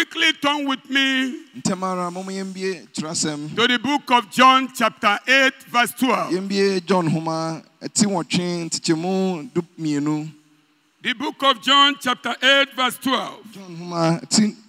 Quickly turn with me ntɛm ara moma yɛmbie twerɛsɛm to the book of John, chapter 8, verse 12. yɛmbie john homa ɛti wɔtwe ntekyɛmu du mmienu The book of John, chapter 8, verse 12,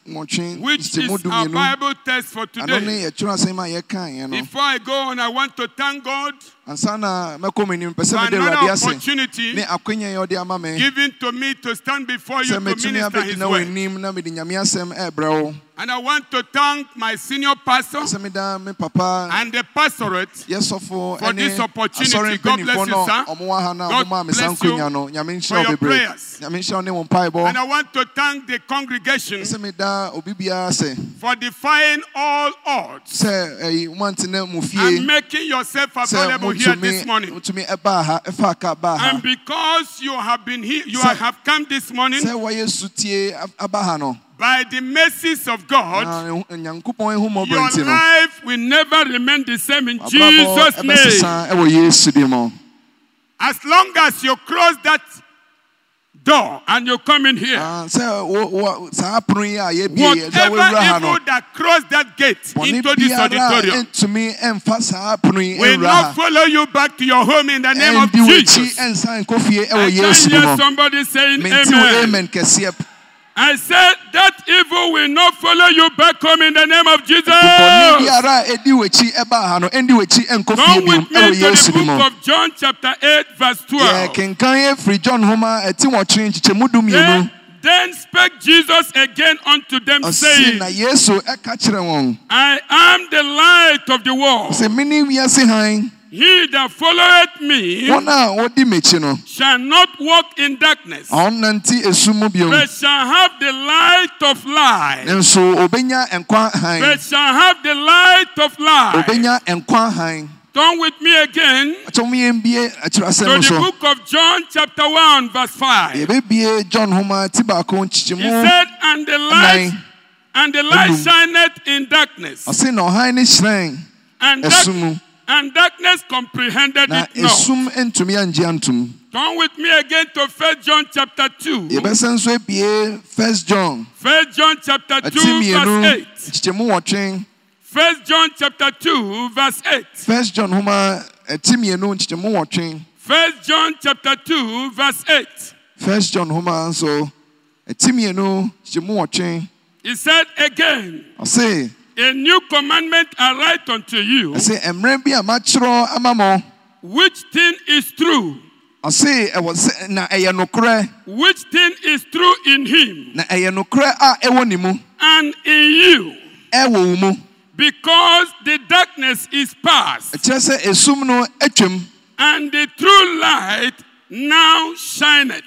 john homa ɛti wɔtwe which is our Bible text for today. ne yɛtwerɛsɛm a yɛkaeɛ no Before I go on, I want to thank God ansa na mɛkɔ m'anim pɛ sɛ for another opportunity ne akwanya yɛ ɔde ama me given to me to stand before you to minister His word. w'anim na mede nyame asɛm ɛrebrɛ wo And I want to thank my senior pastor sɛ meda me papa and the pastorate For this opportunity. God bless you, sir. ɔmo wɔ ha no a God ɔmo me saa bless you nkonya no nyame for your prayers. nyame nhyira wo ne wo mpaebɔ And I want to thank the congregation sɛ meda obi biara sɛ for defying all odds sɛ ɛyi moantena mu and making yourself available here this morning. motumi ɛbaa ha ɛfa ka baa ha And because you have been here, you have come this morning sɛ wɔyɛ sutie ab- aba ha no by the mercies of God. na ehu- nyankopɔn ehummɔborɔ Your life will never remain the same in Jesus' name. ɛbɛsesa ɛwɔ yesu din mu As long as you cross that door and you come in here, Ah, sɛ wo- wo- saa pono yi a yɛbie sɛ whatever evil that crossed that gate into this auditorium ɛntumi ɛmfa saa pono yi will not follow you back to your home in the name of Jesus. ɛnsan nkɔ fie I can hear somebody saying amen. I said that evil will not follow you back home in the name of Jesus. bɔne biara a ɛdi w'akyi ɛbaa ha no ɛndi w'akyi ɛnkɔ fie Come with me to the book of John chapter 8 verse 12. yɛkenkan ɛfiri john homa ɛti wɔtwe nkyekyɛmu du mmienu Then, then spake Jesus again unto them, saying, na yesu ɛka kyerɛ wɔn I am the light of the world. Sɛ mene wiase han He that followeth me wɔn a wɔdi m'akyi no shall not walk in darkness, ɔnnante esu mu biom. But shall have the light of life. nso obenya nkwa han But shall have the light of life. obenya nkwa han Turn with me again ɔkyɛ mo yɛn bie to the book of John, chapter 1, verse 5. He yɛbɛbie john homa ti baako nkyekyɛmu said, And the light, and the light shineth in darkness, ɔse na ɔhan ne hyerɛn and, mu and darkness comprehended na it not. esum ntumi angye antom Turn with me again to First John chapter 2. yɛbɛsɛ nso abie first john First John chapter 2, verse 8. nkyekyɛmu wɔtwe First John chapter 2, verse 8. first john homa ati mmienu nkyekyɛmu wɔtwe First John chapter 2, verse 8. first john homa nso ati mmienu nkyekyɛmu wɔtwe He said again, ɔse A new commandment I write unto you, ɛsɛ mmerɛ bi a makyerɛ which thing is true, ɔse ɛwɔ sɛ na ɛyɛ nokorɛ which thing is true in him na ɛyɛ nokorɛ a ɛwɔ ne and in you, because the darkness is past ɛkyerɛ sɛ esum no atwam and the true light now shineth.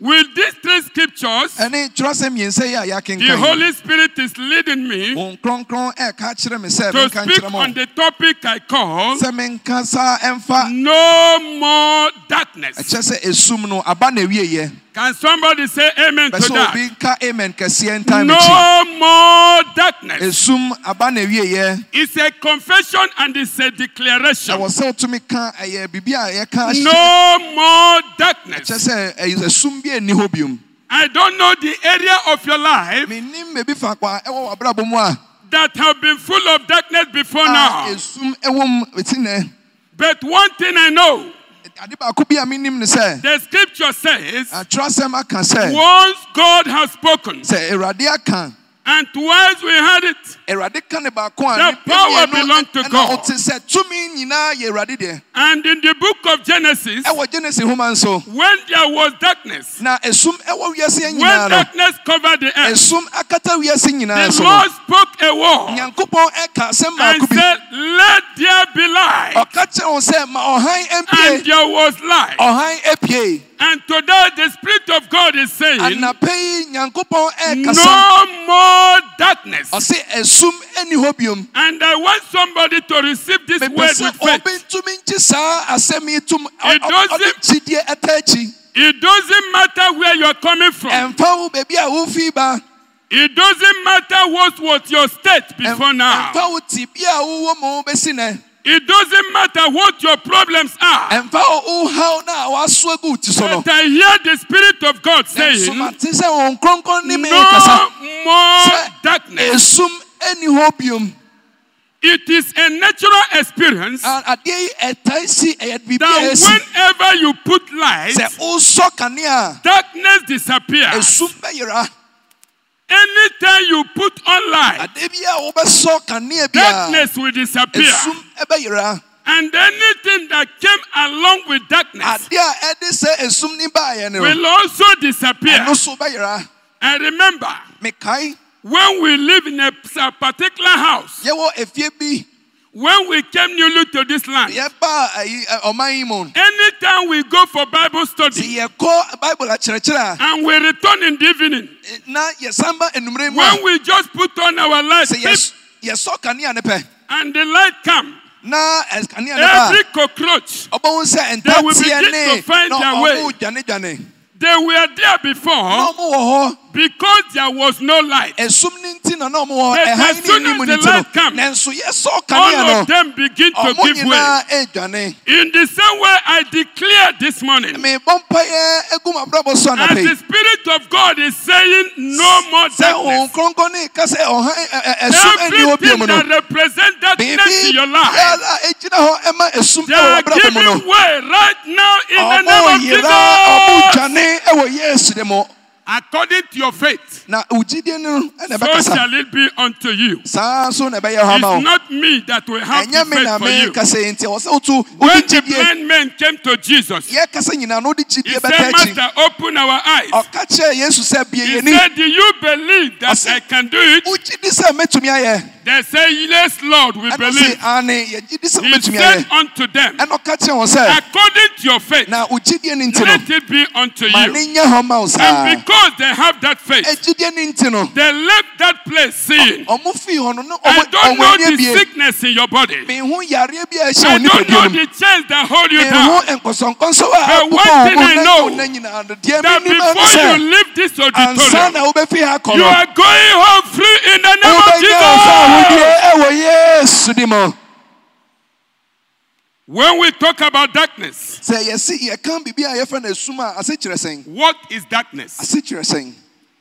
Nokorɛ no ɛhan ɛno na ɛhyerɛn With these three scriptures, ɛne twerɛsɛm mmiɛnsa yi the Holy Spirit is leading me wɔn kronkron ɛka kyerɛ me sɛ to speak on the topic I call sɛ menka saa ɛmfa No More Darkness. ɛkyerɛ sɛ esum no aba na awieyɛ Can somebody say amen to that? ka amen kɛseɛ ntan m'akyi No more darkness. esum aba na awieyɛ It's a confession and it's a declaration. ɛwɔ sɛ wotumi ka ɛyɛ biribi a yɛka ahyɛ No more darkness. Sɛ ɛyɛ esum bi anni hɔ biom I don't know the area of your life menim baabi faako a ɛwɔ w'abrabɔ mu a that have been full of darkness before now. esum ɛwɔ mu ɛti nɛ But one thing I know, ade baako bi a menim ne sɛ the scripture says, atwerɛsɛm aka sɛ once God has spoken, sɛ awurade aka and twice we had it, awurade ka ne baako a The power ne mmienu belong to God. ɔte sɛ tumi nyinaa yɛ awurade deɛ and in the book of Genesis, ɛwɔ genesis homa nso when there was darkness, na esum ɛwɔ wiase when darkness covered the earth, esum akata wiase nyinaa the Lord spoke a word nyankopɔn ɛka asɛm and said, Let there be light. ɔka kyerɛ wɔn sɛ ma ɔhan And there was light. And today the Spirit of God is saying, anapa yi nyankopɔn ɛkasa No more darkness. ɔse esum ɛni hɔ biom And I want somebody to receive this word with faith. obi ntumi nkye saa asɛm yi tom It doesn't- kyidie ɛta akyi It doesn't matter where you're coming from. ɛmfa wo baabi a wofi ba It doesn't matter what was your state before now. Ɛmfa wo ti bi a wowɔ ma wobɛsi nɛ It doesn't matter what your problems are. ɛmfa wo haw na waso agu wo so no But I hear the Spirit of God saying, mate sɛ wɔn kronkron ne me kasa No more darkness. esum ani hɔ biom It is a natural experience A- adeɛ yi ɛtae si a that whenever you put light, sɛ wosɔ kanea darkness disappears. Anytime you put on light, adeɛ bi a wobɛsɔ kanea bi a darkness will disappear. And anything that came along with darkness adeɛ a ɛde sɛ esum ni baayɛ no will also disappear. ɛno so bɛyera And remember, when we live in a particular house, yɛwɔ efie bi when we came newly to this land, yɛba ayi ɛ, ɔman yi mu anytime we go for Bible study yɛkɔ bible akyerɛkyerɛ a and we return in the evening, eh, na yɛsan ba enumere mu when we just put on our lights sɛ yɛs- yɛsɔ kanea ne pɛ and the light come, na ɛs- kanea ne ba every cockroach, They will begin to find their way. they were there before ɔmo wɔ hɔ because there was no light. esum ne nti na na ɔmo wɔ But ɛhan as ne soon nim as ne the ti no light come, All of them begin to give way. nyinaa edwane In the same way, I declare this morning, mebɔ mpaeɛ egu mu abrabɔ so as the Spirit of God is saying, no more darkness. kronkron ne ka sɛ ɔhan ɛ- ɛ- ɛsum ɛni hɔ Everything mu no that represents darkness in your life, biara egyina hɔ ɛma esum they are mu no giving way right now in the name of Jesus. dwane ɛwɔ yesu de mu According to your faith, na ogyidie no ɛna so shall it be unto you. saa nso na ɛbɛyɛ hɔ ama wo It's not me that will have me faith for you. me kasa yi nti ɛwɔ sɛ wotu When the blind men came to Jesus, yɛ kasa nyinaa na wodi he said, Master, open our eyes. ɔka kyerɛ yesu sɛ bie He said, Do you believe that I can do it? wogyidi sɛ mɛtumi ayɛ They say, Yes, Lord, we believe. sɛ ane yɛgyidi sɛ He said unto them, ɛna ɔka kyerɛ wɔn sɛ According to your faith, na wogyidie ne nti no let it be unto you. ne nyɛ hɔ ma And because they have that faith, ɛgyidie ne nti no they left that place seeing. ɔmo fii hɔ no na I don't know the sickness in your body. mehu yareɛ bi a ɛhyɛ I don't know nipadua no mu the chains that hold you down. But one thing I know, na nyinaa no deɛ That before you leave this auditorium, na wobɛfi ha kɔ you are going home free in the name of wobɛnya sɛ ahodie Jesus. ɛwɔ yesu di mu When we talk about darkness, sɛ yɛse yɛka biribi a yɛfrɛ no asum a ase kyerɛ sɛn what is darkness? ase kyerɛ sɛn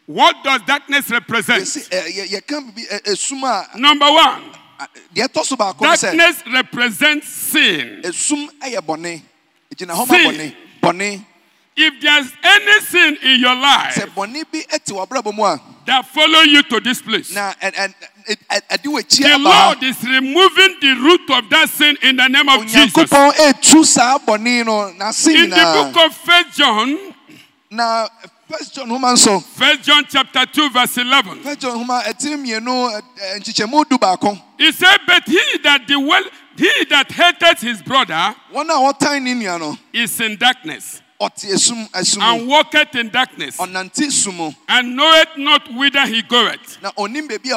What does darkness represent? yɛse ɛ, yɛ- yɛka biribi ɛ, Number one, a, deɛ ɛtɔ so baako ne sɛ darkness represents sin. esum ɛyɛ bɔne egyina hɔ Sin. If there's any sin in your life bɔne bi ɛte w'abrabɔ mu a that follow you to this place, the Lord is removing the root of that sin in the name of Jesus. onyankopɔn etu saa bɔne no n'ase In the book of First John, na first john homa nso. First John chapter 2, verse 11, first john homa ɛtiri mmienu ɛ- ɛ, nkyekyɛmu du baako. He said, But he that dwell, he that hated his brother wɔn a wɔtan ne nua no is in darkness, ɔte esum esum. and walketh in darkness, ɔnante sum and knoweth not whither he goeth, na onim beebi a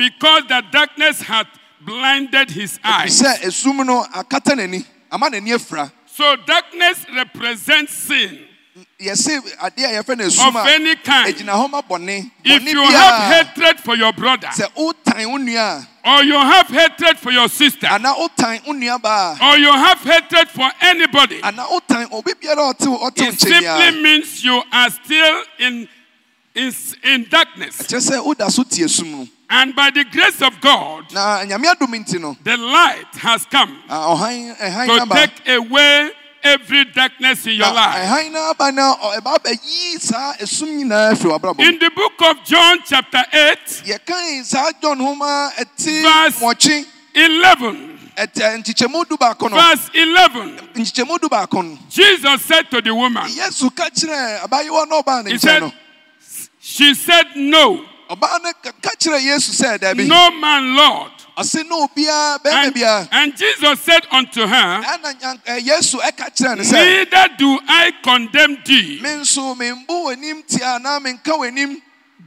because the darkness hath blinded his eyes. sɛ esum no akata n'ani ama n'ani afira So darkness represents sin yɛse adeɛ a yɛfrɛ no esum of any kind. egyina hɔ ma bɔne If you have hatred for your brother, sɛ wotan wo nua or you have hatred for your sister, a anaa wotan wo nua baa or you have hatred for anybody, anaa wotan obi biara a ɔte wo- ɔte wo it simply means you are still in, in, in darkness. Kyerɛ sɛ woda so te esum no And by the grace of God, na nyame adom nti no the light has come to take away every darkness in your life. ɛhan naba na ɔ- ɛba abɛyi saa esum nyinaa firi w'abrabɔ mu. In the book of John, chapter 8, yɛkan saa john Verse- 11, ɛtɛ nkyekyɛmu du baako no. Verse 11, nkyekyɛmu du baako no. Jesus said to the woman, yesu ka kyerɛ abayewa na ɔbaa ne He said, She said, No, no ka ka kyerɛ yesu sɛ dabi no man, Lord. ɔse na obiara bɛrima And, and Jesus said unto her, ɛna nyan- ɛ, yesu ɛka kyerɛ no sɛ Neither do I condemn thee. me nso membu w'anim tia anaa menka w'anim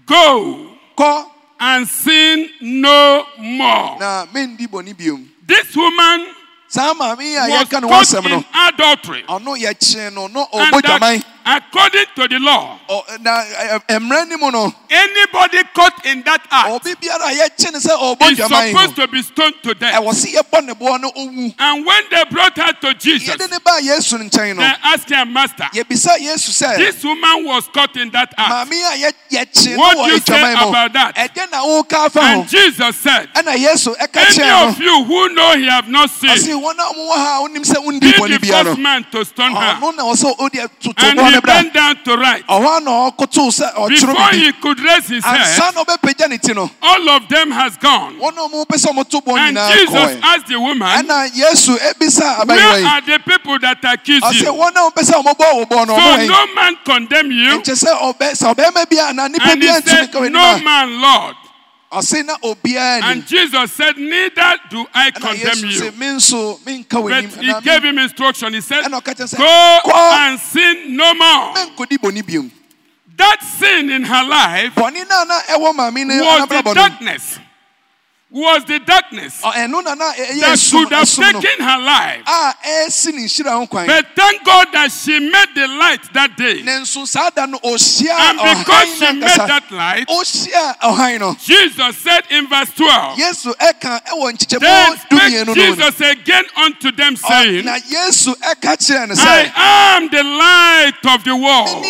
Go and sin no more. na mendi bɔne biom This woman saa maame yi a was caught in adultery. ɔno yɛkyee no no And that, according to the law, Ɔ- na ɛ- ɛ- mmerɛ no mu no. Anybody caught in that act ɔbi biara a yɛkye ne sɛ ɔbɔ is supposed to be stoned to death. Eh, ɛwɔ se yɛbɔ ne boɔ no ɔwu And when they brought her to Jesus, yɛde ne baa yesu no nkyɛn they asked her, Master, yɛbisa yesu sɛ this woman was caught in that act. maame a yɛ- yɛkye no What do you say about that? ɛdɛn na woka afa ho And Jesus said, ɛna yesu ɛka Any of you who know he have not ɔse sinned, wɔn a wɔwɔ ha a wonim sɛ wondi be the first man to stone her. ɔno na ɔsɛ ɔde toto And he bent down to write. ɔhɔ a na ɔkotow sɛ ɔkyerɛ Before he could raise his head, ansa na ɔbɛpagya ne ti no all of them has gone. wɔn a wɔpɛ sɛ ɔmoto bɔ And Jesus asked the woman, ebisa Where are the people that accuse you? wɔn a wɔpɛ sɛ ɔmɔbɔ wo bɔ no So no man condemn you. nkyɛ sɛ ɔbɛ sɛ ɔbɛrima bi a na nipa And he said, No man, Lord. And Jesus said, Neither do I condemn you. sɛ me nso menka wɔ But he gave him instruction. He said, ɛna ɔka kyerɛ sɛ Go and sin no more. menkɔdi bɔne biom That sin in her life bɔne no a na ɛwɔ maame no was the darkness. Was the darkness Ɔ- ɛno na na ɛyɛ that esum could have taken her life. a ɛsi ne nhyira ho But thank God that she met the light that day. ne nso saa da no ɔhyia And because she met that light, ɔhyia ɔhan no Jesus said in verse 12, yesu ɛka ɛwɔ nkyekyɛmu Then spake Jesus again unto them, saying, na yesu ɛka kyerɛ no I am the light of the world.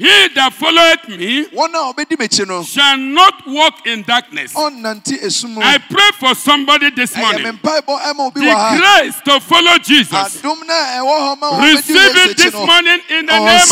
Mene ewiase han He that followeth me wɔn a ɔbɛdi m'akyi no shall not walk in darkness. ɔnnante esum mu I pray for somebody this morning. mpaebɔ ɛma obi The grace to follow Jesus. adom no a ɛwɔ hɔ ma wɔbɛdi Receive it this morning in the name of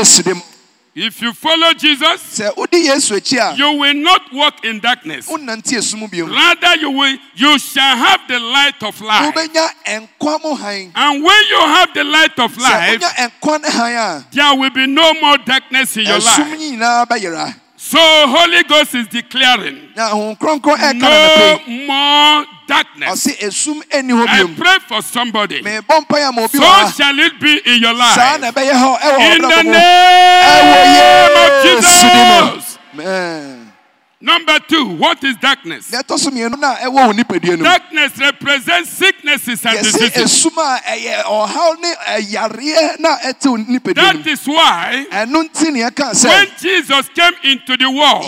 Jesus. Anɔpa yi ɛwɔ yesu de mu If you follow Jesus, sɛ wodi yesu akyi a you will not walk in darkness. wonnante esum mu bio Rather, you will you shall have the light of life. wobɛnya nkwa mu han And when you have the light of life, wonya nkwa ne han a there will be no more darkness in your life. So Holy Ghost is declaring na honhom kronkron ɛka no anɔpa no yi more darkness. ɔse esum ɛni hɔ I pray for somebody. mebɔ mpaeɛ ama obi So shall it be in your life. ɛbɛyɛ hɔ ɛwɔ In the name of Jesus. Amen. Number two, what is darkness? na ɛtɔ so mmienu na ɛwɔ wo nipadua no mu Darkness represents sicknesses and diseases. esum a ɛyɛ ɔhaw ne ɛyareɛ na ɛte wo nipadua no That is why ɛno nti ne ɛka when Jesus came into the world,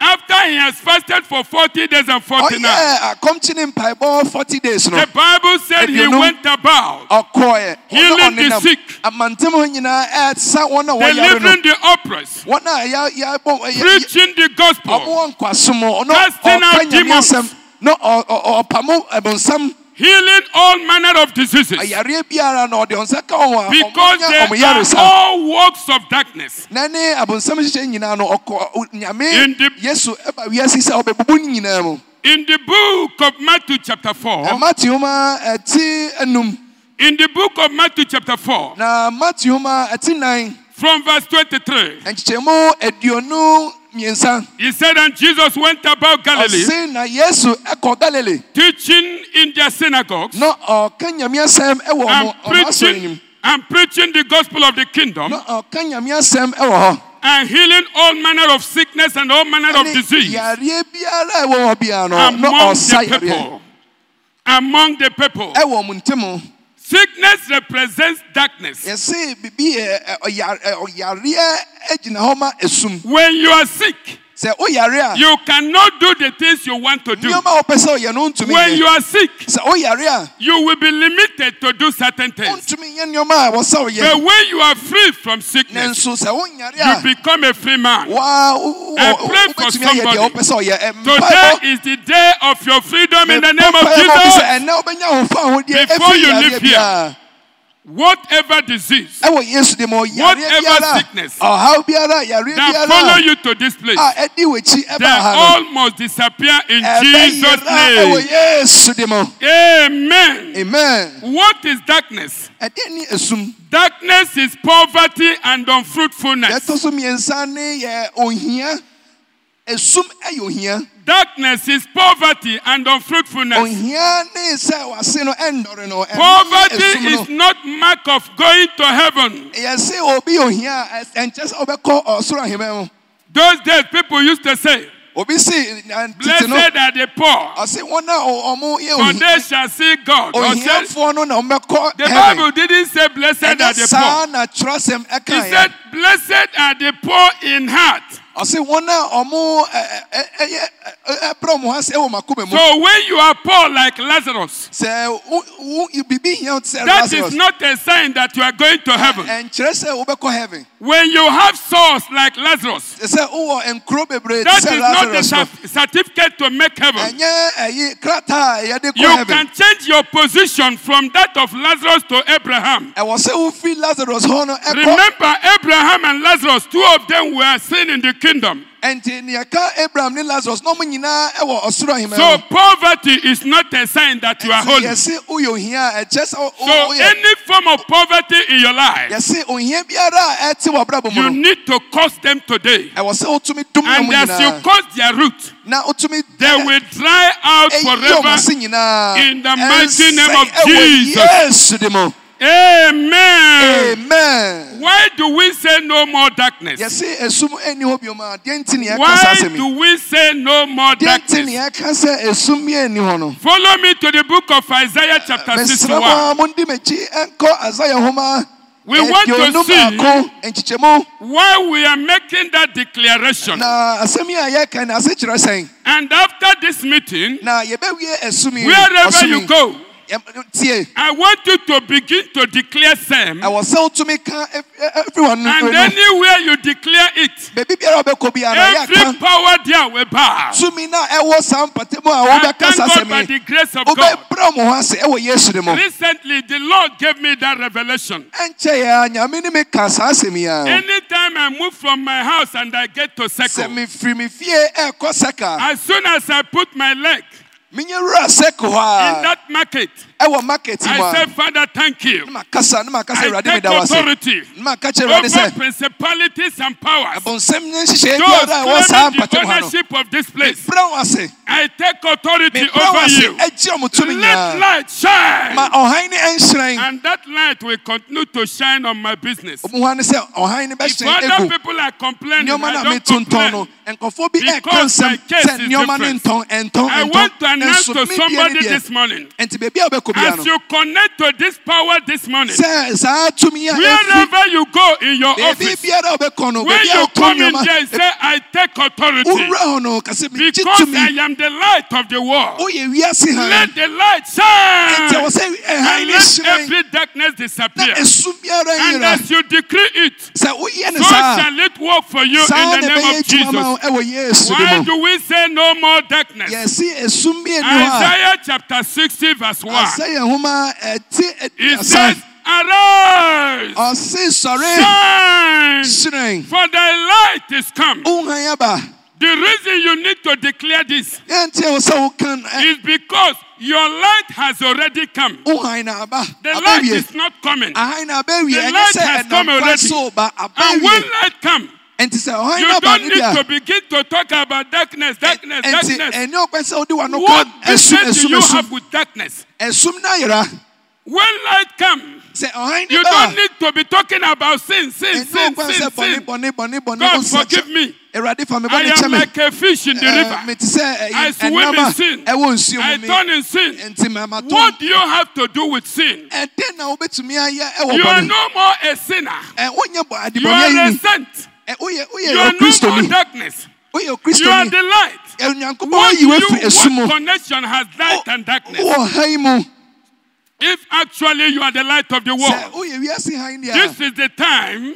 yesu ɛba wiase yi mu no after he has fasted for 40 days and 40 nights, ɔyɛ akɔmkye ne mpaebɔ 40 days no. The Bible said he went about ɔkɔɛ Healing the sick. amantam hɔ nyinaa ɛsa wɔn a wɔyare no delivering the oppressed, wɔn a yɛ- yɛabɔ ɛyɛ- preaching the gospel, Casting out demons. ɔ- ɔ- ɔpamo ɛbonsam healing all manner of diseases. ayareɛ biara na ɔde ɔnsa ka wɔn a Because they are all works of darkness. na ne abonsam hyehyɛ nyinaa no ɔkɔ ɔ- In the- yesu ɛba wiase sɛ ɔbɛbubu ne nyinaa mu. In the book of Matthew, chapter 4, matthew ma ɛti enum in the book of Matthew, chapter 4, na matthew ma ɛti nan from verse 23, mmiɛnsa he said, And Jesus went about Galilee, ɔse na yesu ɛkɔ galile teaching in their synagogues, na uh, ɔka nyame asɛm ɛwɔ and ɔmo ɔmo uh, asɔre preaching, nim and preaching the gospel of the kingdom, na uh, ɔka nyame asɛm ɛwɔ hɔ. and healing all manner of sickness and all manner of disease yareɛ biara ɛwɔ hɔ biara no. Among the people. Among the people. ɛwɔ ɔmo ntam Sickness represents darkness. yɛse bibi yɛ ɛ, ɔya- ɛ, ɔyareɛ gyina hɔ ma esum When you are sick, sɛ woyare a you cannot do the things you want to do. nneɛma a wopɛ sɛ ɔyɛ no wontumi When you are sick, woyare you will be limited to do certain things. wontumi nyɛ nneɛma a wɔsɛ But when you are free from sickness, wonyare you become a free man. waa wo- wo- I pray for wobɛtumi ayɛ deɛ somebody. wopɛ sɛ ɔyɛ Ɛ, Today is the day of your freedom in the name of mpaeɛ ma obi Jesus. sɛ ɛnnɛ wobɛnya ahofa ahodeɛ Before you leave here, Whatever disease ɛwɔ yesu de ma ɔyareɛ Whatever sickness yareɛ that follow you to this place, a they all must disappear in Jesus' name. de mu Amen. amen What is darkness? ɛdeɛ ne esum Darkness is poverty and unfruitfulness. Darkness is poverty and unfruitfulness. ohia ne sɛ wase no ɛndɔre no ɛno ne Poverty is not mark of going to heaven. yɛse obi ohia a ɛnkyɛ sɛ wobɛkɔ ɔsoro ahemɛ mu Those days, people used to say, obi si tete no Blessed are the poor, ɔse wɔn a ɔ- ɔmo yɛ for they shall see God. Or said, ohiafoɔ no na ɔmbɛkɔ the Bible didn't say blessed are the poor. saa na twerɛsɛm He said, blessed are the poor in heart. So when you are poor like Lazarus, sɛ wo- wo- biribi hia wo te sɛ that is not a sign that you are going to heaven. ɛnkyerɛ sɛ wobɛkɔ heaven When you have sores like Lazarus, te sɛ wowɔ nkuro bebree te that is not a Lazarus no cer- certificate to make heaven. ɛnyɛ ɛyi krataa a yɛde You can change your position from that of Lazarus to Abraham. ɛwɔ sɛ wofi Lazarus hɔ no Remember, Abraham and Lazarus, two of them were seen in the kingdom. ɛnti nea ɛka Abraham ne Lazarus na ɔmo nyinaa ɛwɔ ɔsoro ahemman So poverty is not a sign that you are holy. yɛse woyɛ ohia a ɛkyerɛ sɛ wo- So any form of poverty in your life, yɛse ohia biara a ɛte wɔ abrabɔ mu you need to curse them today. ɛwɔ sɛ wotumi dom na And as you curse their root, they will dry out forever. in the mighty name of Jesus. Yesu de mu Amen. amen Why do we say no more darkness? yɛse esum ɛni hɔ biom a deɛ nti ne yɛka Why saa asɛm yi do we say no more deɛ nti ne darkness? yɛka sɛ esum yi ɛni Follow me to the book of Isaiah chapter eh, mesrɛ 61. mo a mondi m'akyi ɛnkɔ Isaiah nhoma We eh, want to see why we are making that declaration. na asɛm yi a yɛka no ase kyerɛ sɛn And after this meeting, na yɛbɛwie esum yi wherever you go, I want you to begin to declare same. I was wotumi ka ev- e- everyone no And anywhere you declare it, baabi biara a wobɛkɔ biara every power there will bow. tumi na ɛwɔ saa mpatamu a I wobɛka thank God by the grace of God. mo ho ase ɛwɔ yesu de mu Recently, the Lord gave me that revelation. ɛnkyɛ yɛ a nyame ne me ka saa asɛm yi a Anytime I move from my house and I get to sɛ Seko, mefiri me fie ɛɛkɔ sɛka as soon as I put my leg in that market, ɛwɔ market mu I a say, Father, thank you. ne makasa ne makasa I awurade take meda wo ase authority ne maka kyerɛ awurade over principalities and powers. ɛbɔnsɛm ne nhyehyɛeɛ Those biara a ɛwɔ saa the mpatamu ha no ownership of this place, brɛ wo ase I take authority mebrɛ wo over ase you. agye ɔmo tumi Let light shine. ma ɔhan ne ɛnhyerɛn And that light will continue to shine on my business. ɔmo ho ne sɛ ɔhan ne If other people are complaining, I don't metontɔn no complain. nkɔfoɔ bi ɛka Because my nsɛm case sɛ nneɛma ne different. ntɔn ɛntɔn I ɛntɔn want to announce to somebody this morning, nti beebi a as you connect to this power this morning, sɛ saa tumi a ɛfi wherever you go in your office, biara a wobɛkɔ no when you come in there, say, I take authority wowura hɔ no kasɛ megye because I am the light of the world. woyɛ wiase han Let the light shine and let every darkness disappear. And as you decree it, sɛ woyɛ ne so shall it work for you in the name of adwuma ma wo Jesus. Why do we say no more darkness? yɛse esum bi ani hɔ a Isaiah chapter 60, verse 1. Asɛyɛ nhoma ɛte It aduasa says, Arise, shine, for thy light is come. The reason you need to declare this yɛntie wo sɛ woka no, ɛ- is because your light has already come. wohan na aba The light is not coming. ahan na aba wie The light has come already. And when light comes, ɛnti sɛ ɔhan you na aba don't ne need to begin to talk about darkness, darkness, ɛnti darkness. ɛnyɛ ɔpɛ sɛ wode wano What business do you have with darkness? ɛsum na yera When light comes, you don't need to be talking about sin, sin, sin, sin, sin. God forgive me. awurade fa me I am like a fish in the Eh, river. I swim in sin. I turn in sin. What do you have to do with sin? ɛdɛn na wobɛtumi ayɛ ɛwɔ You are no more a sinner. Ɛ, wonyɛ bɔ You are a saint. Ɛ, You are no more darkness. You are the light. onyankopɔn What, you, wo afiri esu mu what connection has light and darkness? mu If actually you are the light of the world, woyɛ wiase han deɛ this is the time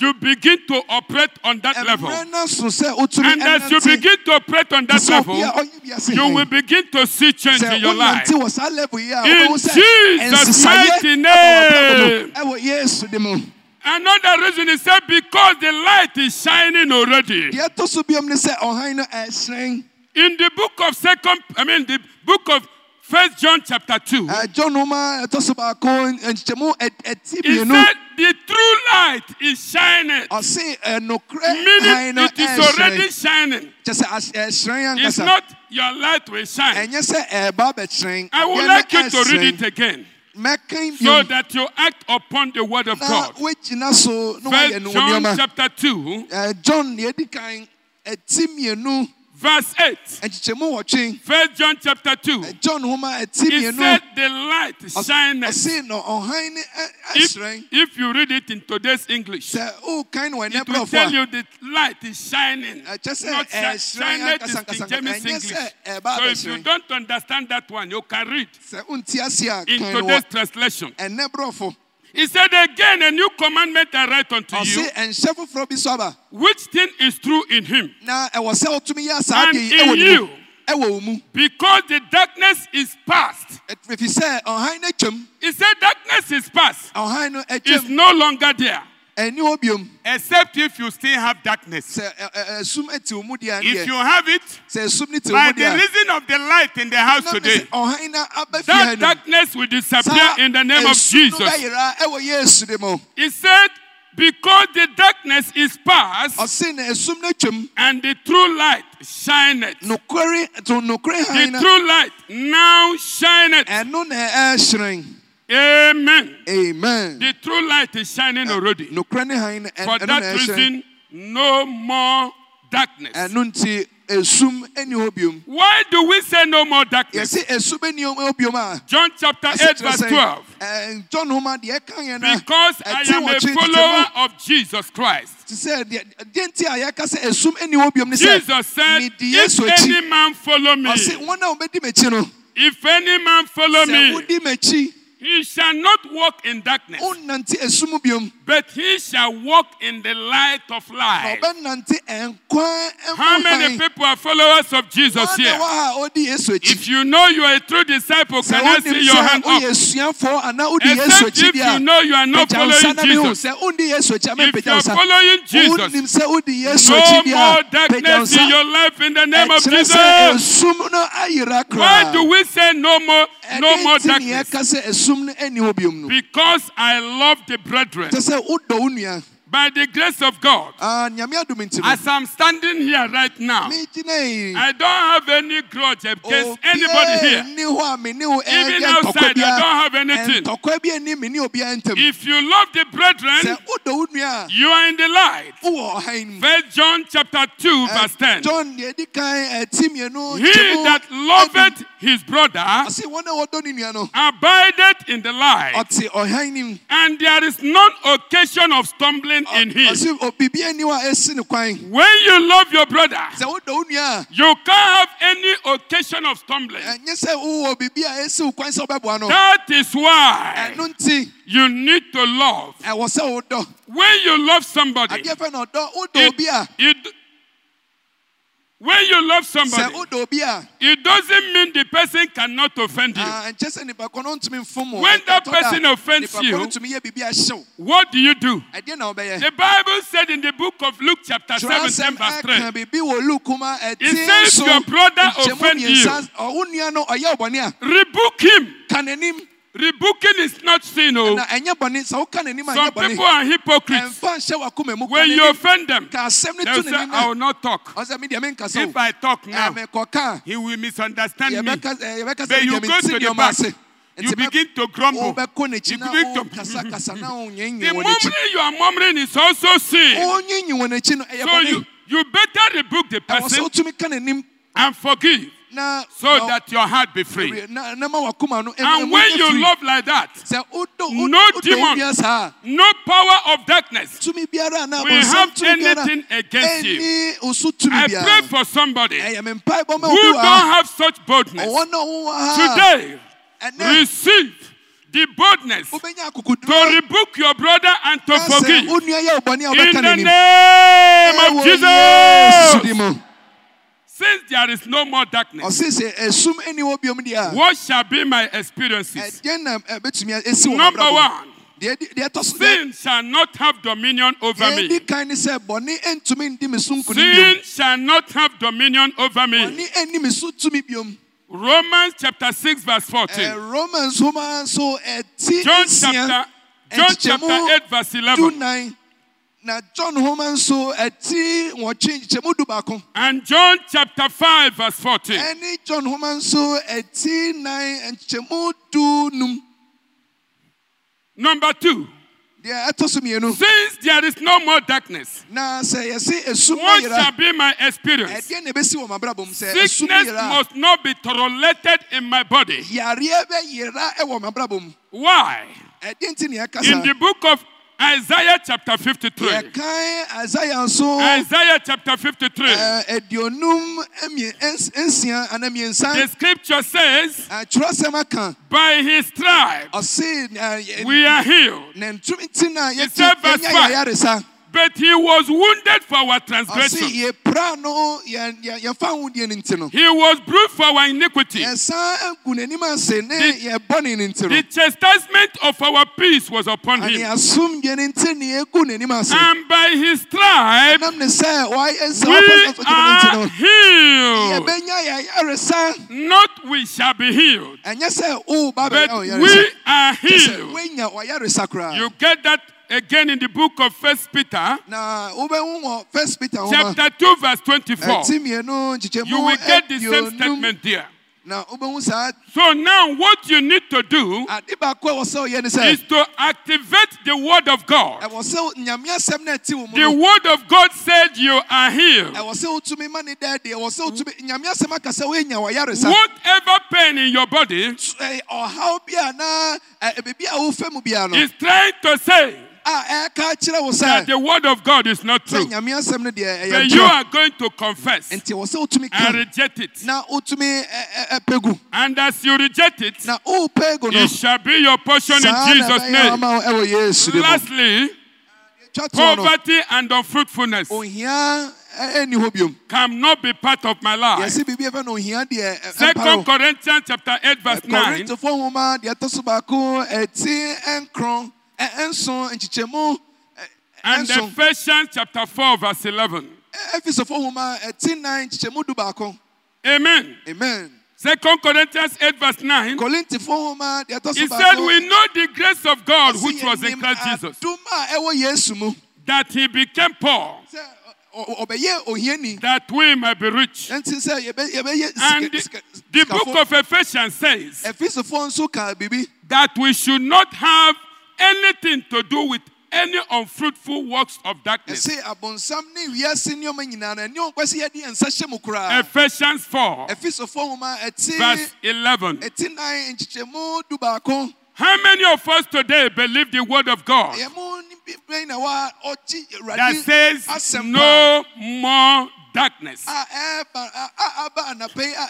you begin to operate on that level. mmerɛ no so sɛ wotumi And as you begin to operate on that level, obi a ɔyɛ wiase you will begin to see change in your life. wonante wɔ saa level yi a In Jesus' mighty aba wɔ brabɔ mu. name. Ɛwɔ yesu de Another reason is said because the light is shining already. deɛ ɛtɔ so biom ne sɛ ɔhan no ɛhyerɛn In the book of second, I mean the book of First John chapter two, Ɛ, john noma ɛtɔ so baako nkyɛmu ɛti he mmienu said the true light is shining, ɛnokorɛ meaning it is already shining. kyɛ sɛ as- ɛhyerɛn It's not your light will shine. ɛnyɛ sɛ ɛɛba bɛkyerɛn I would like you to read it again so that you act upon the word of God. woagyina so na First woayɛ no wo John chapter two, john deɛ ɛdi kan ɛti mmienu verse 8. nkyekyɛmu First John chapter 2. ɛ, john He said the light shineth. ɔse na ɔhan ne ɛ- If, if you read it in today's English, sɛ wokan no wɔ it will tell you the light is shining. Not shi- ɛhyerɛn shineth is King James English. So if you don't understand that one, you can read sɛ wonti ase a in today's translation. He said, Again, a new commandment I write unto you, ɔse ɛnhyɛ foforɔ bi so aba which thing is true in him. na ɛwɔ sɛ wotumi yɛ saa And in you. mu ɛwɔ wo mu Because the darkness is past. ɛfiri sɛ ɔhan He said, Darkness is past. It's no longer there. Ɛni hɔ biom Except if you still have darkness. If you have it, sɛ ɛsum ne ti wo by the reason of the light in the house today, sɛ ɔhan no aba fie that darkness will disappear in the name of Jesus. bɛyera ɛwɔ yesu de mu He said, Because the darkness is past ɔse na esum no atwam and the true light shineth. nokware to nokware The true light now shineth. Ɛno na ɛhyerɛn Amen. amen The true light is shining eh, already. han no For that reason, no more darkness. ɛno nti esum ɛni Why do we say no more darkness? yɛsi esum ɛni hɔ John chapter 8, verse 12. ɛɛ john homa deɛ ɛka yɛn na Because I am a follower of Jesus Christ. te sɛ deɛ deɛ nti a yɛka sɛ esum ɛni hɔ biom ne sɛ Jesus said, If any man follow me, ɔsi wɔn a wɔbɛdi m'akyi no if any man follow me, he shall not walk in darkness, but he shall walk in the light of life. How many people are followers of Jesus here? wɔ ha a ɔdi yesu akyi If you know you are a true disciple, can I see your hand up? woyɛ suafoɔ anaa wodi yesu Except if you know you are not following Jesus. sɛ wodi yesu akyi a If you are following Jesus, wonim sɛ wodi yesu no more darkness in your life in the name of Jesus. esum no ayera Why do we say no more, no more ɛdɛn nti ne darkness? yɛka sɛ esum no ɛni hɔ biom no Because I love the brethren. Sɛ wodɔ wo nua By the grace of God, Ah, nyame adom nti no. As I'm standing here right now, I don't have any grudge against anybody here. ni hɔ a me ne wo Even outside, I don't have anything. ntɔkwa bi ani me ne obiara ntam If you love the brethren, wodɔ wo nua a you are in the light. wowɔ ɔhan no mu First John chapter 2, Eh, verse 10. John deɛ ɛdi kan ɛti mmienu He that loveth his brother ɔse wɔn a wɔdɔ ne nua no. abideth in the light, no mu and there is none occasion of stumbling in him. ɔse obibi ani hɔ a ɛsi ne kwan When you love your brother, sɛ wodɔ wo nua you can't have any occasion of stumbling. a ɛnyɛ sɛ wowɔ biribi a ɛsi wo kwan sɛ wobɛboa no That is why you need to love. ɛwɔ sɛ wodɔ When you love somebody, adeɛ fɛ na ɔdɔ wodɔ it, it, when you love somebody, wodɔ obi a it doesn't mean the person cannot offend you. ah, nkyɛ sɛ nipa kɔ no ntumi mfom wo. When that person offends you, no ntumi yɛ biribi ahyew What do you do? ɛdeɛ na wobɛyɛ The Bible said in the book of Luke, chapter Twerɛsɛm 17, verse 3, ɛka biribi wɔ Luke ma ɛti It says your brother nkyɛmu offend you. mmiɛnsa, ɔwo nua no ɔyɛ ɔbɔne a rebuke him. Rebuking is not sin. Oh. na ɛnyɛ bɔne sɛ woka n'anim a Some people are hypocrites. ɛmfa nhyɛ wakoma mu ka When you offend them, no they'll say, I will not talk. ɔsɛ medeɛ menkasa If I talk now, he will misunderstand me. eh, Then you go to the back. You begin to grumble. You begin to- na wonyanyi The murmuring you are murmuring is also sin. wonyanyi wɔ n'akyi no ɛyɛ So you, you better rebuke the person wotumi ka n'anim and forgive so that your heart be free. na na ma wakoma no ɛmu- And when you love like that, no demon wo nua saa no power of darkness tumi biara na will have abɔnsam tumi biara anything against you. ɛni osu tumi I pray for somebody who don't have such boldness. ɔwɔ na wowɔ ha Today, receive the boldness to rebuke your brother and to forgive. wo nua yɛ wo bɔne a In the name of Jesus. Since there is no more darkness, ɔse sɛ esum ɛni wɔ biom deɛ what shall be my experiences? ɛdeɛn na eh, ɛbɛtumi esi wɔ Number one, deɛ di- deɛ ɛtɔ so deɛ sin shall not have dominion over me. di kan ne sɛ bɔne ɛntumi ndi me so nkonim biom Sin shall not have dominion over me. bɔne ɛni me so tumi biom Romans chapter 6, verse 14. Ɛ, romans ɛti eh, John chapter, John chapter 8, verse du 11. Na john homa nso ɛti nwɔtwe nkyɛmu du baako And John chapter 5, verse 14. ɛne john homa nso ɛti nan nkyɛmu du num Number two, deɛ ɛtɔ so mmienu Since there is no more darkness, na sɛ yɛse esum what shall be my experience? ɛdeɛ na ebesi wɔ m'abrabɔ mu sɛ esum Sickness must not be tolerated in my body. yareɛ bɛyera ɛwɔ m'abrabɔ mu Why? ɛdeɛ nti na In the book of Isaiah chapter 53, Isaiah chapter 53, ɛɛ, aduonum mmie- ens- nsia anaa the scripture says, By his stripes we are healed. na ntumi nti na yɛti said verse five. yɛyaresa But he was wounded for our transgression, yɛpra no yɛn- yɛn- yɛmfa ahodeɛ no nti no. He was bruised for our iniquity. yɛsan agu n'anim ase ne yɛbɔne no nti no. The chastisement of our peace was upon him, asomdwe no nti ne yɛgu and by his stripes nam ne sɛ wɔayɛ nsa we wɔpɔ so gyina are healed. no yɛbɛnya yɛyaresa Not we shall be healed, woba oh, but we are healed. woanya ɔyaresa koraa. You get that again in the book of First Peter, na wobɛhu wɔ first peter chapter 2, verse 24. Eh, ɛti mmienu nkyekyɛmu You will get the eh, same statement there. na wobɛhu saa So now, what you need to do ade baako a ɛwɔ sɛ ɔyɛ ne sɛ is to activate the word of God. ɛwɔ sɛ nyame asɛm no ɛte wo mu The word of God said you are healed. Eh, ɛwɔ sɛ wotumi ma ne dɛ deɛ ɛwɔ sɛ wotumi nyame asɛm aka sɛ woanya wɔyaresa Whatever pain in your body Ɛ, ɔhaw bi a na ɛ, biribi a wofɛ mu bia no is trying to say Ah, eh, a ɛka kyerɛ wo that the word of God is not true. nyame asɛm no deɛ ɛyɛ But you are going to confess nti ɛwɔ sɛ and reject it. na wotumi ɛ, ɛ, And as you reject it, na wopɛ gu no it shall be your portion in Jesus' name. ama wo ɛwɔ yesu de mu Lastly, twa toɔ no poverty and unfruitfulness ohia ɛ, ɛnni hɔ biom cannot be part of my life. yɛse biribi ɛfɛ no ohia deɛ ɛ, ɛmpa Second Corinthians chapter 8, verse 9. Eh, eh, Korintofoɔ nwoma deɛ ɛtɔ so baako ɛti ɛnkron ɛ, ɛnson nkyekyɛmu ɛ, eh, And Ephesians chapter 4, verse 11. Efesofoɔ nwoma ɛti nan nkyekyɛmu du Amen. amen. Second Corinthians 8, verse 9. Korintifoɔ nwoma deɛ ɛtɔ He said, We know the grace of God which was in Christ Jesus, adom a ɛwɔ yesu mu. That he became poor, that we might be rich. ɛnti sɛ yɛbɛ- yɛbɛyɛ And the, the book of Ephesians says Efesofoɔ nso ka that we should not have anything to do with any unfruitful works of darkness. ɛse abonsam ne wiase nneɛma nyinaa no ɛne ɔnkɔ sɛ yɛde yɛn nsa hyɛ mu koraa Ephesians 4, Efesofoɔ verse 11. ɛti nan nkyekyɛmu du baako How many of us today believe the word of God ɛyɛ mu ne bi- bɛn na wa ɔgye that says no more darkness?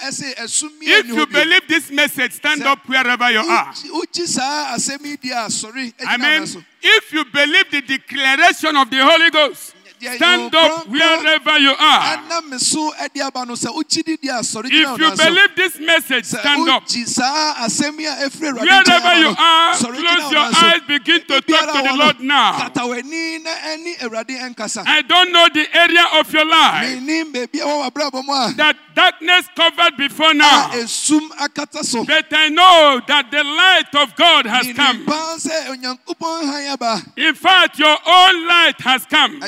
ɛsɛ ɛsum yi If you believe this message, stand up wherever you are. Wogye- wogye saa asɛm yi di a sɔre I mean, if you believe the declaration of the Holy Ghost, stand up wherever you are. ɛnam me so ɛde aba no sɛ wogye di di a sɔre gyina If you believe this message, stand up. wogye saa asɛm yi a ɛfiri awurade nkyɛn Wherever you are, close your eyes, begin to talk to the Lord now. kata w'ani na ɛne awurade ɛnkasa I don't know the area of your life menim baabi a wɔwɔ abrabɔ mu a that darkness covered before now, esum akata so but I know that the light of God has come. paa sɛ onyankopɔn hann aba In fact, your own light has come.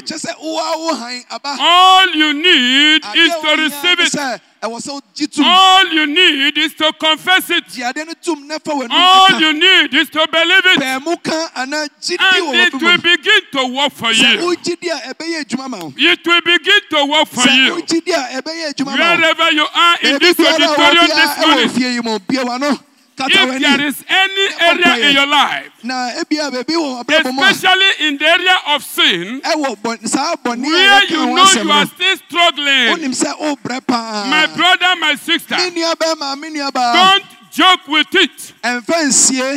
Ɛkyɛ sɛ woa wo hann aba All you need is to receive it. sɛ ɛwɔ sɛ wogye tom All you need is to confess it. gye adeɛ no tom na fa w'anum All you need is to believe it. pɛɛ mu ka anaa gyidi And it will begin to work for you. wogye di a ɛbɛyɛ adwuma ma wo It will begin to work for you. wogye di a ɛbɛyɛ adwuma ma wo Wherever you are in this biara a wɔ auditorium this morning, fie yi mu bie w'ano kata if there is any area in your life, Especially in the area of sin, where you know you are still struggling. My brother, my sister, don't joke with it.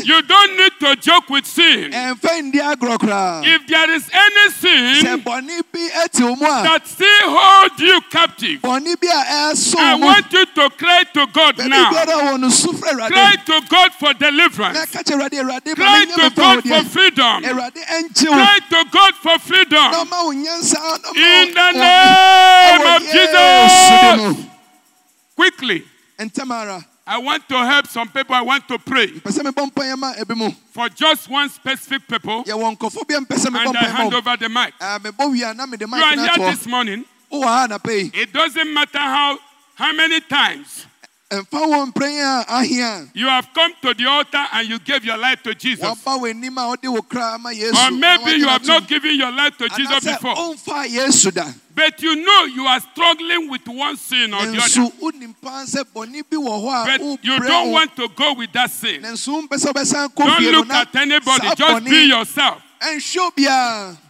You don't need to joke with sin. ɛmfa ndi agorɔ koraa If there is any sin bɔne bi ɛte wo mu a that still hold you captive, bɔne bi a ɛso I want you to cry to God now. biara wɔ no su frɛ Cry to God for deliverance. ka kyerɛ awurade awurade ma Cry to God for freedom. awurade ɛnkye wo Cry to God for freedom. ɔma wo nyansa na ɔma In the name of Jesus. Quickly, And ara I want to help some people. I want to pray pɛ sɛ mebɔ mpaeɛ ma ebi mu for just one specific people, yɛwɔ nkɔfo bi a mpɛ sɛ mebɔ and I hand over the mic. Ah, mebɔ wie a na mede You are here this morning. wowɔ ha anapa yi It doesn't matter how how many times ɛmfa wɔn mpɛn a ahia You have come to the altar and you gave your life to Jesus. waba w'anim a wode wo kra ama yesu Or maybe you have not given your life to Jesus before. Ɔmfaa yesu da But you know you are struggling with one sin or the other. wonim paa sɛ bɔne bi wɔ hɔ But you don't want to go with that sin. nanso wompɛ sɛ wobɛsan kɔ Don't look at anybody. Just be yourself.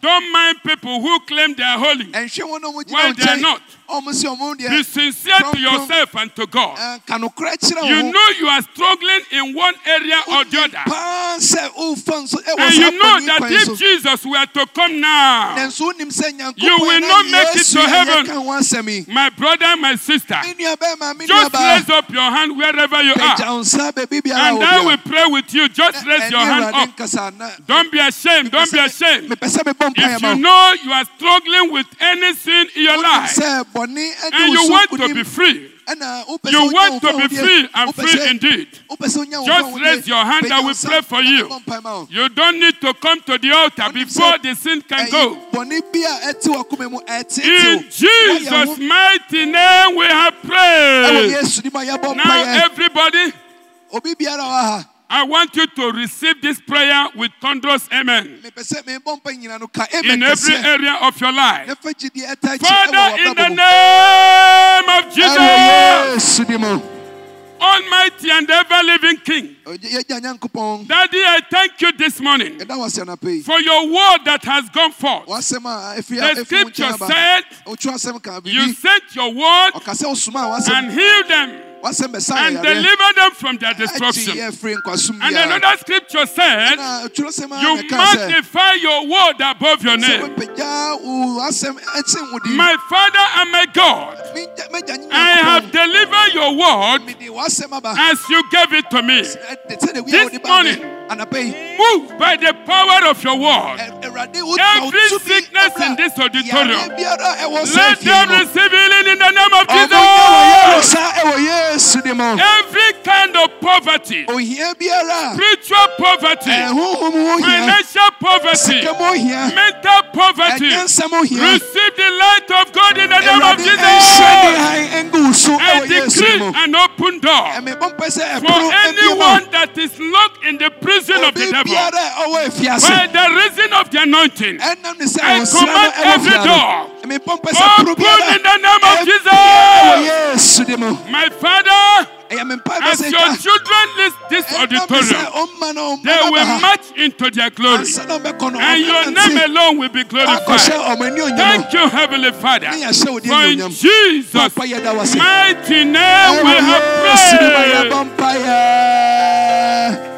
Don't mind people who claim they are holy. ɛnhwɛ wɔn a wɔgyina Why wo they are not? Be sincere to yourself and to God. ɛɛ, ka nokorɛ kyerɛ You know you are struggling in one area or the other. paa sɛ oh, wofa nso ɛwɔ eh, And you know that if Jesus were to come now, You will not make it to heaven. yɛka ho asɛm yi my brother, my sister, me nuabɛrima me just raise up your hand wherever you are. wo nsa baabi biara And I will pray with you. Just raise your hand up. Don't be ashamed. Don't be ashamed. mepɛ sɛ mebɔ mpaeɛ If you know you are struggling with any sin in your life sɛ bɔne ade and you want to be free, ɛna wopɛ sɛ you want to be free and free indeed. wopɛ sɛ wonya wo Just raise your hand, I will pray for you. mebɔ mpaeɛ ma wo. You don't need to come to the altar before the sin can go. bɔne bi a ɛte w'akoma mu ɛtetew. In Jesus' mighty name we have prayed. yesu dim a yɛbɔ Now, everybody, obi biara wɔ ha I want you to receive this prayer with thunderous amen. Mepɛ sɛ mebɔ mpa nyina no ka in every area of your life. na fa gyidie ɛta akyi ɛwɔ Father, in the name of Jesus, yesu dim o Almighty and ever living King, Daddy, I thank you this morning ɛda wɔ ase anapa yi for your word that has gone forth. wasɛm a ɛfiri The scripture said, wotwerɛ asɛm ka You sent your word ɔka sɛ wosoma a wasɛm and healed them and deliver them from their destruction. yɛ afiri nkwasom And another scripture said, na twerɛ sɛm a You na ɛka sɛ magnify your word above your name. mepagya wo asɛm ɛkyen wo din My Father and my God, Megya- megya ne I have delivered your word mede w'asɛm aba as you gave it to me. Ɛde- sɛdeɛ wia This wode ba me morning, anapa yi Move by the power of your word. Ɛ- Awurade wo ma Every sickness in this auditorium, Yareɛ biara ɛwɔ sɛ Let them receive healing in the name of ɔmo nyɛ wɔ Jesus. yɛresa ɛwɔ yesu de mu. Every kind of poverty, spiritual poverty, financial poverty, mental poverty, receive the light of God in the name of Awurade ɛnhyɛ ne Jesus. han ɛngu wo so I ɛwɔ decree an open door ɛmebɔ mpɛ sɛ for ɛpono ɛbie ma anyone that is locked in the prison of the devil. biara a ɔwɔ afiase. By the reason of the anointing. ɛnam ne sɛ I command every door ɛmebɔ mpɛ sɛ pono Open in the name of Jesus. My Father, ɛyɛ me mpa bɛ as your children list this ɛnam ne sɛ auditorium, they will march into their glory. ansa na ɔbɛkɔ no And your name alone will be glorified. ɔmo ani onyam Thank you, Heavenly Father. ne yɛhyɛ wo din For in Jesus' Papa yɛda wo ase mighty name we have yesu de mu a prayed.